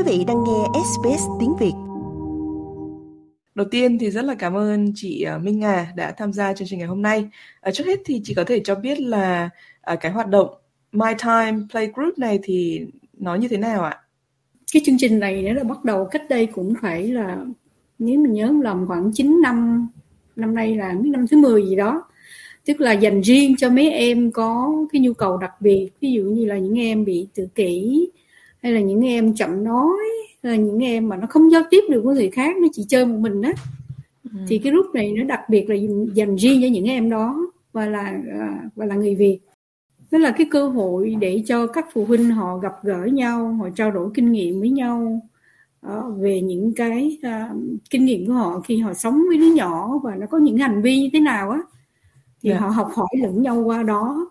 quý vị đang nghe SBS tiếng Việt. Đầu tiên thì rất là cảm ơn chị à, Minh Nga đã tham gia chương trình ngày hôm nay. À, trước hết thì chị có thể cho biết là à, cái hoạt động My Time Play Group này thì nó như thế nào ạ? Cái chương trình này nó là bắt đầu cách đây cũng phải là nếu mình nhớ không lầm khoảng 9 năm năm nay là năm thứ 10 gì đó tức là dành riêng cho mấy em có cái nhu cầu đặc biệt ví dụ như là những em bị tự kỷ hay là những em chậm nói hay là những em mà nó không giao tiếp được với người khác nó chỉ chơi một mình á ừ. thì cái group này nó đặc biệt là dành riêng cho những em đó và là à, và là người Việt đó là cái cơ hội để cho các phụ huynh họ gặp gỡ nhau họ trao đổi kinh nghiệm với nhau đó, về những cái uh, kinh nghiệm của họ khi họ sống với đứa nhỏ và nó có những hành vi như thế nào á thì yeah. Dạ. họ học hỏi lẫn nhau qua đó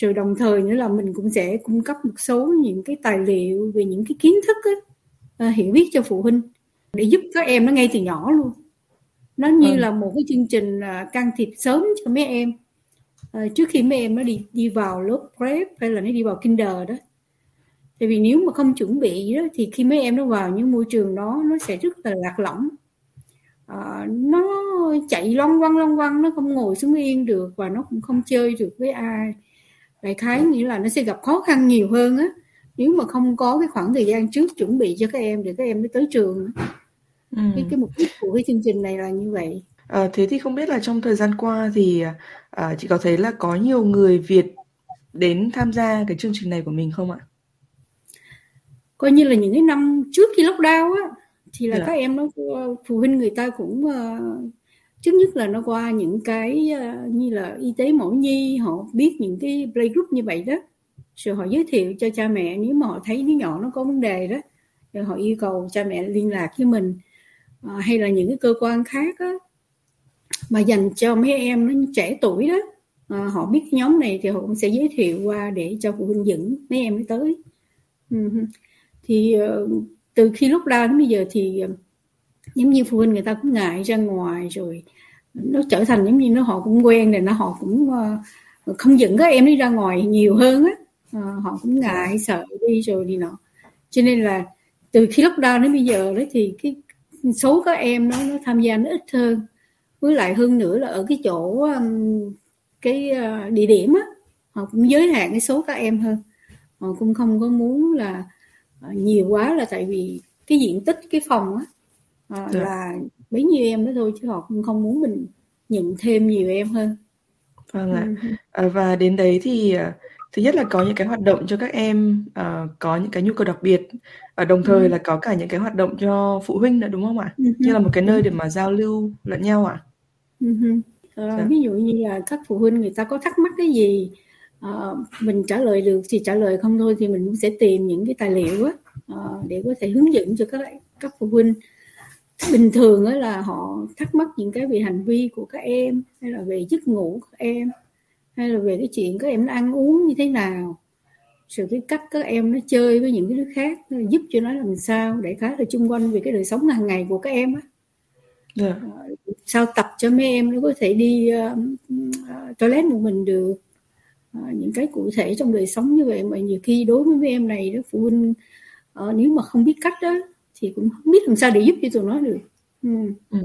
rồi đồng thời nữa là mình cũng sẽ cung cấp một số những cái tài liệu về những cái kiến thức á, uh, hiểu biết cho phụ huynh để giúp các em nó ngay từ nhỏ luôn. Nó như ừ. là một cái chương trình uh, can thiệp sớm cho mấy em. Uh, trước khi mấy em nó đi đi vào lớp prep hay là nó đi vào kinder đó. Tại vì nếu mà không chuẩn bị đó thì khi mấy em nó vào những môi trường đó nó sẽ rất là lạc lõng. À, nó chạy loanh quăng loanh quăng nó không ngồi xuống yên được và nó cũng không chơi được với ai đại khái nghĩa là nó sẽ gặp khó khăn nhiều hơn á nếu mà không có cái khoảng thời gian trước chuẩn bị cho các em để các em mới tới trường ừ. cái cái mục đích của cái chương trình này là như vậy à, thế thì không biết là trong thời gian qua thì à, chị có thấy là có nhiều người Việt đến tham gia cái chương trình này của mình không ạ? coi như là những cái năm trước khi lockdown á thì là yeah. Dạ. các em nó phụ huynh người ta cũng uh, trước nhất là nó qua những cái ờ, như là y tế mẫu nhi họ biết những cái playgroup như vậy đó. Rồi họ giới thiệu cho cha mẹ nếu mà họ thấy đứa nhỏ nó có vấn đề đó rồi họ yêu cầu cha mẹ liên lạc với mình. À, hay là những cái cơ quan khác đó, mà dành cho mấy em nó trẻ tuổi đó à, họ biết nhóm này thì họ cũng sẽ giới thiệu qua để cho phụ huynh dẫn mấy em mới tới. Uh-huh thì uh, từ khi lúc ra đến bây giờ thì uh, giống như phụ huynh người ta cũng ngại ra ngoài rồi nó trở thành giống như nó họ cũng quen rồi nó họ cũng uh, không dẫn các em đi ra ngoài nhiều hơn á. Uh, họ cũng ngại sợ đi rồi đi nọ. Cho nên là từ khi lúc lockdown đến bây giờ đấy thì cái số các em nó nó tham gia nó ít hơn. Với lại hơn nữa là ở cái chỗ um, cái uh, địa điểm á họ cũng giới hạn cái số các em hơn. Họ cũng không có muốn là nhiều quá là tại vì cái diện tích cái phòng á à, là bấy nhiêu em đó thôi chứ họ cũng không muốn mình nhận thêm nhiều em hơn vâng ạ ừ. à, và đến đấy thì thứ nhất là có những cái hoạt động cho các em uh, có những cái nhu cầu đặc biệt và đồng thời ừ. là có cả những cái hoạt động cho phụ huynh nữa đúng không ạ? Ừ. Như là một cái nơi để mà giao lưu lẫn nhau ạ? Ừ. À, ví dụ như là các phụ huynh người ta có thắc mắc cái gì uh, mình trả lời được thì trả lời không thôi thì mình cũng sẽ tìm những cái tài liệu á uh, để có thể hướng dẫn cho các các phụ huynh bình thường á là họ thắc mắc những cái về hành vi của các em hay là về giấc ngủ của các em hay là về cái chuyện các em nó ăn uống như thế nào. Rồi cái cách các em nó chơi với những cái đứa khác giúp cho nó làm sao để khá là chung quanh về cái đời sống hàng ngày của các em á. Yeah. uh, sao tập cho mấy em nó có thể đi uh, uh, toilet một mình được. À, những cái cụ thể trong đời sống như vậy mà nhiều khi đối với mấy em này đó phụ huynh à, nếu mà không biết cách đó thì cũng không biết làm sao để giúp cho tụi nó được. Ừ. Ừ.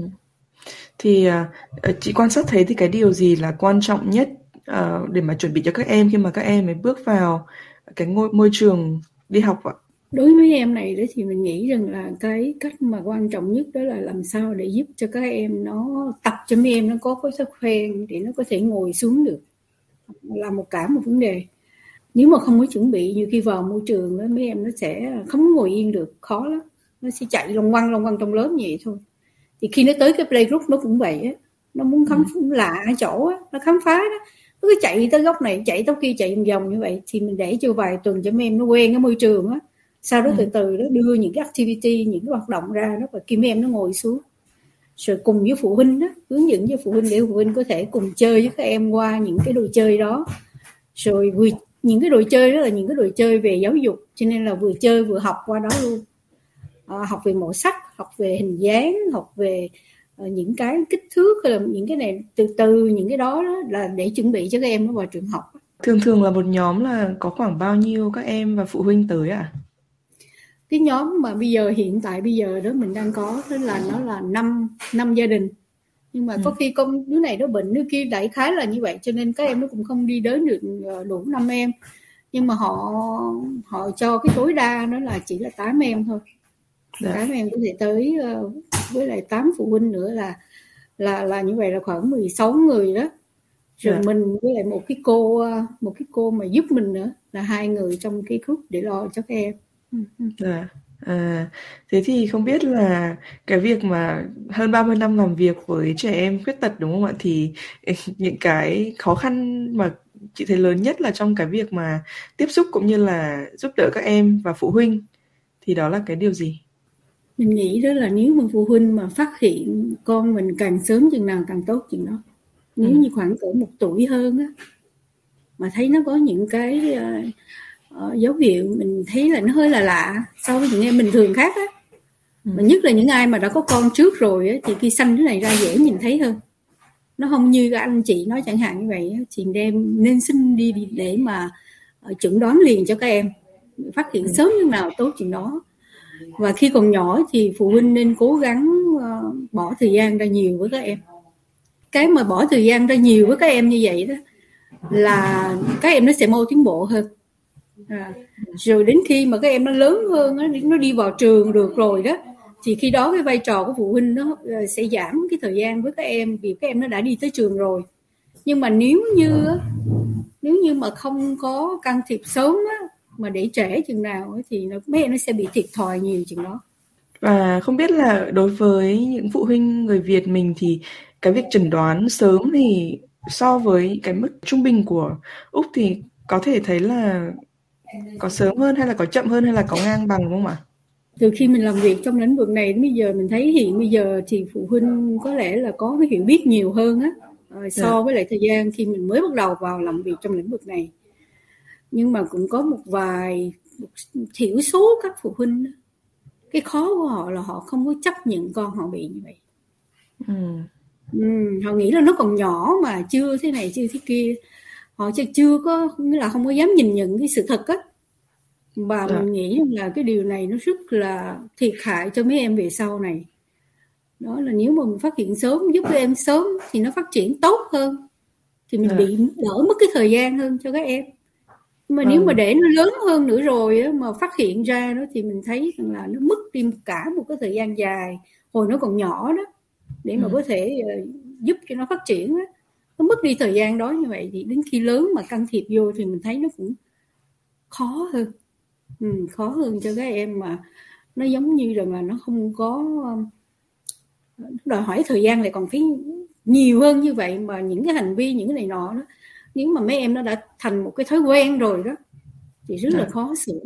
thì uh, chị quan sát thấy thì cái điều gì là quan trọng nhất uh, để mà chuẩn bị cho các em khi mà các em mới bước vào cái ngôi môi trường đi học ạ? Đối với em này đó thì mình nghĩ rằng là cái cách mà quan trọng nhất đó là làm sao để giúp cho các em nó tập cho mấy em nó có cái thói quen để nó có thể ngồi xuống được. Là một cả một vấn đề. Nếu mà không có chuẩn bị nhiều khi vào môi trường đó mấy em nó sẽ không ngồi yên được khó lắm nó sẽ chạy lông quăng lông quăng trong lớp vậy thôi. Thì khi nó tới cái playgroup nó cũng vậy á. Nó muốn khám ừ. lạ ở chỗ á. Nó khám phá đó. Nó cứ chạy tới góc này chạy tới kia chạy vòng vòng như vậy. Thì mình để cho vài tuần cho mấy em nó quen cái môi trường á. Sau đó ừ. từ từ nó đưa những cái activity những cái hoạt động ra nó và khi mấy em nó ngồi xuống rồi cùng với phụ huynh đó hướng dẫn cho phụ huynh để phụ huynh có thể cùng chơi với các em qua những cái đồ chơi đó. Rồi vừa những cái đồ chơi đó là những cái đồ chơi về giáo dục cho nên là vừa chơi vừa học qua đó luôn à, học về màu sắc học về hình dáng học về uh, những cái kích thước hay là những cái này từ từ những cái đó, đó là để chuẩn bị cho các em vào trường học thường thường là một nhóm là có khoảng bao nhiêu các em và phụ huynh tới ạ à? cái nhóm mà bây giờ hiện tại bây giờ đó mình đang có đó là nó là năm năm gia đình nhưng mà ừ. có khi con đứa này nó bệnh đứa kia đại khái là như vậy cho nên các em nó cũng không đi đến được ờ, đủ năm em nhưng mà họ họ cho cái tối đa nó là chỉ là 8 em thôi dạ. 8 em có thể tới ờ, với lại 8 phụ huynh nữa là là là như vậy là khoảng 16 người đó rồi dạ. mình với lại một cái cô ờ, một cái cô mà giúp mình nữa là hai người trong cái group để lo cho các em ừ, ừ. dạ. À, thế thì không biết là cái việc mà hơn 30 năm làm việc với trẻ em khuyết tật đúng không ạ? Thì những cái khó khăn mà chị thấy lớn nhất là trong cái việc mà tiếp xúc cũng như là giúp đỡ các em và phụ huynh thì đó là cái điều gì? Mình nghĩ đó là nếu mà phụ huynh mà phát hiện con mình càng sớm chừng nào càng tốt chừng đó. Nếu ừ. như khoảng cỡ một tuổi hơn á mà thấy nó có những cái uh, uh, dấu hiệu mình thấy là nó hơi là lạ so với những em bình thường khác á ừ. mà nhất là những ai mà đã có con trước rồi á, thì khi sanh cái này ra dễ nhìn thấy hơn nó không như các anh chị nói chẳng hạn như vậy chị đem nên xin đi để mà uh, chẩn đoán liền cho các em phát hiện ừ. sớm như nào tốt chuyện đó và khi còn nhỏ thì phụ huynh nên cố gắng uh, bỏ thời gian ra nhiều với các em. Cái mà bỏ thời gian ra nhiều với các em như vậy đó là các em nó sẽ mau tiến bộ hơn. À, rồi đến khi mà các em nó lớn hơn nó đi vào trường được rồi đó thì khi đó cái vai trò của phụ huynh nó ờ, sẽ giảm cái thời gian với các em vì các em nó đã đi tới trường rồi. Nhưng mà nếu như nếu như mà không có can thiệp sớm á, mà để trễ chừng nào thì nó mấy em nó sẽ bị thiệt thòi nhiều chừng đó và không biết là đối với những phụ huynh người Việt mình thì cái việc chẩn đoán sớm thì so với cái mức trung bình của Úc thì có thể thấy là có sớm hơn hay là có chậm hơn hay là có ngang bằng không ạ? Từ khi mình làm việc trong lĩnh vực này đến bây giờ mình thấy hiện bây giờ thì phụ huynh có lẽ là có cái hiểu biết nhiều hơn á ờ, so dạ. với lại thời gian khi mình mới bắt đầu vào làm việc trong lĩnh vực này. Nhưng mà cũng có một vài một thiểu số các phụ huynh cái khó của họ là họ không có chấp nhận con họ bị như vậy. Ừ. Ừ, họ nghĩ là nó còn nhỏ mà chưa thế này chưa thế kia họ chưa có nghĩa là không có dám nhìn nhận cái sự thật á và dạ. mình nghĩ là cái điều này nó rất là thiệt hại cho mấy em về sau này đó là nếu mà mình phát hiện sớm giúp các em sớm thì nó phát triển tốt hơn thì mình dạ. bị đỡ mất cái thời gian hơn cho các em mà ừ. nếu mà để nó lớn hơn nữa rồi á, mà phát hiện ra đó thì mình thấy rằng là nó mất đi cả một cái thời gian dài hồi nó còn nhỏ đó để mà ừ. có thể uh, giúp cho nó phát triển đó nó mất đi thời gian đó như vậy thì đến khi lớn mà can thiệp vô thì mình thấy nó cũng khó hơn ừ, khó hơn cho các em mà nó giống như rằng là nó không có đòi hỏi thời gian lại còn phải nhiều hơn như vậy mà những cái hành vi những cái này nọ đó nếu mà mấy em nó đã thành một cái thói quen rồi đó thì rất là dạ. khó sửa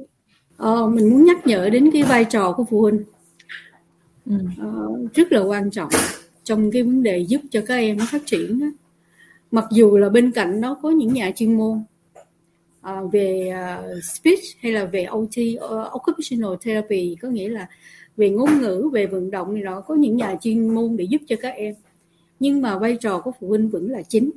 ờ, mình muốn nhắc nhở đến cái vai trò của phụ huynh. Ừ. ờ, rất là quan trọng trong cái vấn đề giúp cho các em nó phát triển đó mặc dù là bên cạnh nó có những nhà chuyên môn uh, về uh, speech hay là về OT uh, occupational therapy có nghĩa là về ngôn ngữ về vận động này đó có những nhà chuyên môn để giúp cho các em. Nhưng mà vai trò của phụ huynh vẫn là chính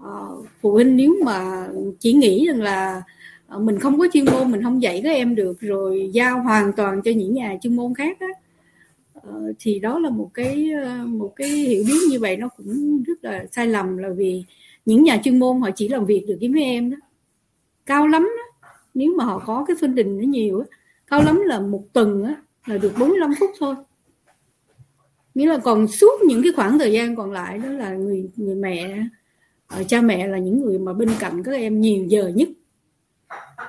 uh, phụ huynh nếu mà chỉ nghĩ rằng là ờ, mình không có chuyên môn mình không dạy các em được rồi giao hoàn toàn cho những nhà chuyên môn khác á ờ, thì đó là một cái một cái hiểu biết như vậy nó cũng rất là sai lầm là vì những nhà chuyên môn họ chỉ làm việc được với mấy em đó. Cao lắm đó nếu mà họ có cái phân định nó nhiều á cao lắm là một tuần á là được 45 phút thôi. Nghĩa là còn suốt những cái khoảng thời gian còn lại đó là người người mẹ Ờ, cha mẹ là những người mà bên cạnh các em nhiều giờ nhất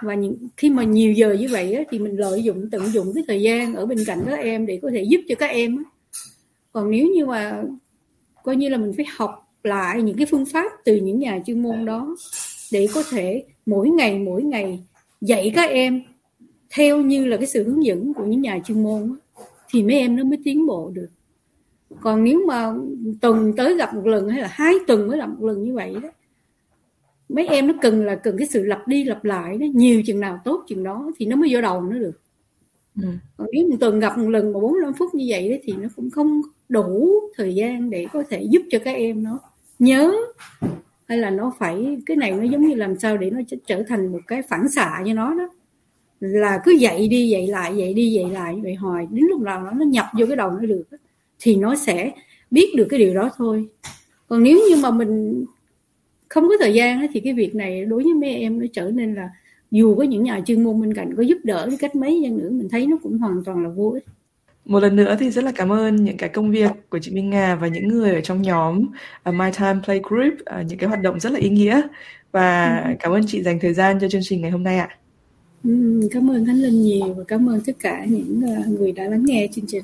và những khi mà nhiều giờ như vậy á, thì mình lợi dụng tận dụng cái thời gian ở bên cạnh các em để có thể giúp cho các em á. còn nếu như mà coi như là mình phải học lại những cái phương pháp từ những nhà chuyên môn đó để có thể mỗi ngày mỗi ngày dạy các em theo như là cái sự hướng dẫn của những nhà chuyên môn thì mấy em nó mới tiến bộ được còn nếu mà tuần tới gặp một lần hay là hai tuần mới gặp một lần như vậy đó mấy em nó cần là cần cái sự lặp đi lặp lại đó nhiều chừng nào tốt chừng đó thì nó mới vô đầu nó được. Ừ. còn nếu một tuần gặp một lần mà 45 phút như vậy đó, thì nó cũng không đủ thời gian để có thể giúp cho các em nó nhớ hay là nó phải cái này nó giống như làm sao để nó trở thành một cái phản xạ cho nó đó. Là cứ dạy đi dạy lại dạy đi dạy lại vậy hoài đến lúc nào nó nhập vô cái đầu nó được thì nó sẽ biết được cái điều đó thôi còn nếu như mà mình không có thời gian thì cái việc này đối với mấy em nó trở nên là dù có những nhà chuyên môn bên cạnh có giúp đỡ cái cách mấy nhân nữa mình thấy nó cũng hoàn toàn là vô ích một lần nữa thì rất là cảm ơn những cái công việc của chị Minh Nga và những người ở trong nhóm uh, My Time Play Group uh, những cái hoạt động rất là ý nghĩa và ừ. cảm ơn chị dành thời gian cho chương trình ngày hôm nay ạ. Ừ, cảm ơn Khánh Linh nhiều và cảm ơn tất cả những uh, người đã lắng nghe chương trình.